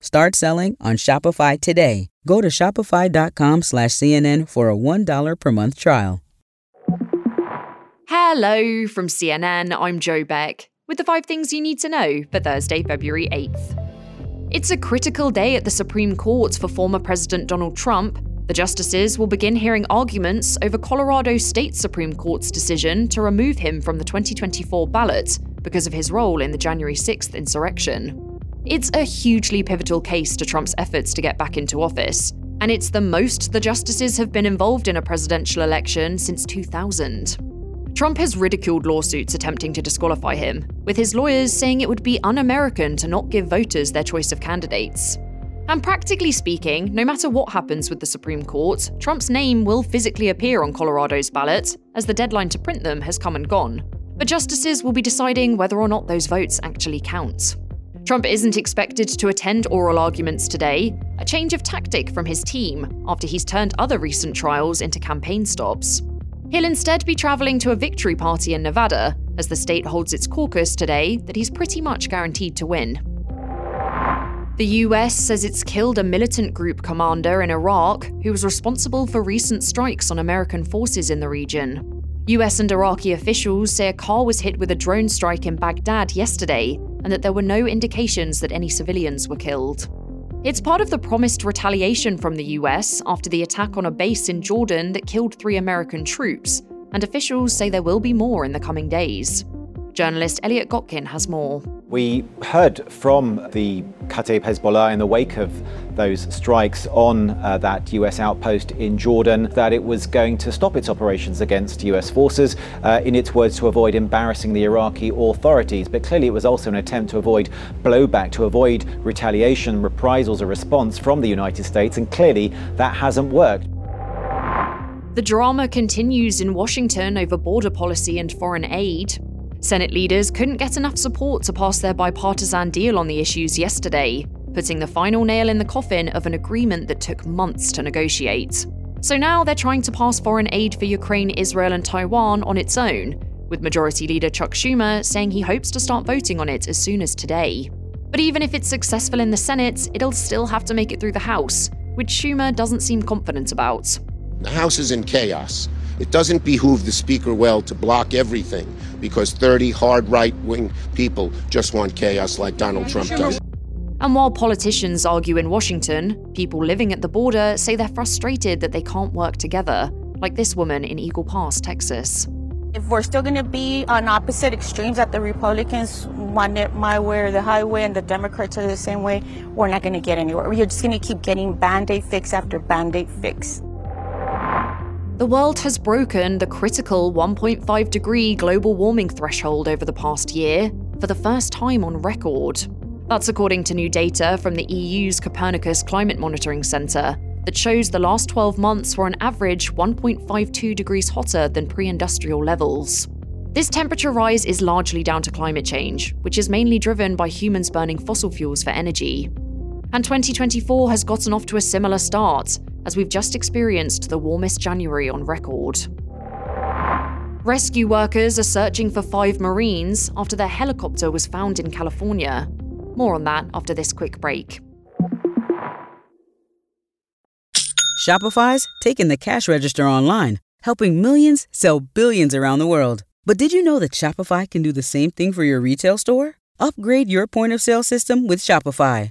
Start selling on Shopify today. Go to shopify.com slash CNN for a $1 per month trial. Hello from CNN. I'm Joe Beck with the five things you need to know for Thursday, February 8th. It's a critical day at the Supreme Court for former President Donald Trump. The justices will begin hearing arguments over Colorado State Supreme Court's decision to remove him from the 2024 ballot because of his role in the January 6th insurrection. It's a hugely pivotal case to Trump's efforts to get back into office, and it's the most the justices have been involved in a presidential election since 2000. Trump has ridiculed lawsuits attempting to disqualify him, with his lawyers saying it would be un American to not give voters their choice of candidates. And practically speaking, no matter what happens with the Supreme Court, Trump's name will physically appear on Colorado's ballot, as the deadline to print them has come and gone. But justices will be deciding whether or not those votes actually count. Trump isn't expected to attend oral arguments today, a change of tactic from his team after he's turned other recent trials into campaign stops. He'll instead be travelling to a victory party in Nevada, as the state holds its caucus today that he's pretty much guaranteed to win. The US says it's killed a militant group commander in Iraq who was responsible for recent strikes on American forces in the region. US and Iraqi officials say a car was hit with a drone strike in Baghdad yesterday, and that there were no indications that any civilians were killed. It's part of the promised retaliation from the US after the attack on a base in Jordan that killed three American troops, and officials say there will be more in the coming days. Journalist Elliott Gotkine has more. We heard from the Kataib Hezbollah in the wake of those strikes on uh, that US outpost in Jordan that it was going to stop its operations against US forces, uh, in its words, to avoid embarrassing the Iraqi authorities. But clearly, it was also an attempt to avoid blowback, to avoid retaliation, reprisals, or response from the United States, and clearly that hasn't worked. The drama continues in Washington over border policy and foreign aid. Senate leaders couldn't get enough support to pass their bipartisan deal on the issues yesterday, putting the final nail in the coffin of an agreement that took months to negotiate. So now they're trying to pass foreign aid for Ukraine, Israel, and Taiwan on its own, with Majority Leader Chuck Schumer saying he hopes to start voting on it as soon as today. But even if it's successful in the Senate, it'll still have to make it through the House, which Schumer doesn't seem confident about. The House is in chaos. It doesn't behoove the Speaker well to block everything because 30 hard right wing people just want chaos like Donald Trump does. And while politicians argue in Washington, people living at the border say they're frustrated that they can't work together, like this woman in Eagle Pass, Texas. If we're still going to be on opposite extremes, that the Republicans want it my way or the highway, and the Democrats are the same way, we're not going to get anywhere. We're just going to keep getting band aid fix after band aid fix the world has broken the critical 1.5 degree global warming threshold over the past year for the first time on record. That's according to new data from the EU's Copernicus Climate Monitoring Centre that shows the last 12 months were on average 1.52 degrees hotter than pre industrial levels. This temperature rise is largely down to climate change, which is mainly driven by humans burning fossil fuels for energy. And 2024 has gotten off to a similar start, as we've just experienced the warmest January on record. Rescue workers are searching for five Marines after their helicopter was found in California. More on that after this quick break. Shopify's taking the cash register online, helping millions sell billions around the world. But did you know that Shopify can do the same thing for your retail store? Upgrade your point of sale system with Shopify.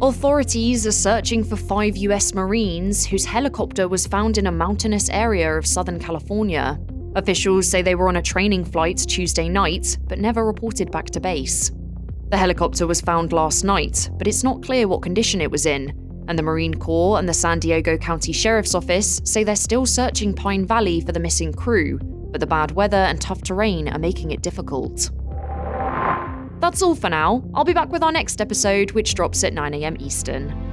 Authorities are searching for five US Marines whose helicopter was found in a mountainous area of Southern California. Officials say they were on a training flight Tuesday night, but never reported back to base. The helicopter was found last night, but it's not clear what condition it was in, and the Marine Corps and the San Diego County Sheriff's Office say they're still searching Pine Valley for the missing crew, but the bad weather and tough terrain are making it difficult. That's all for now. I'll be back with our next episode, which drops at 9am Eastern.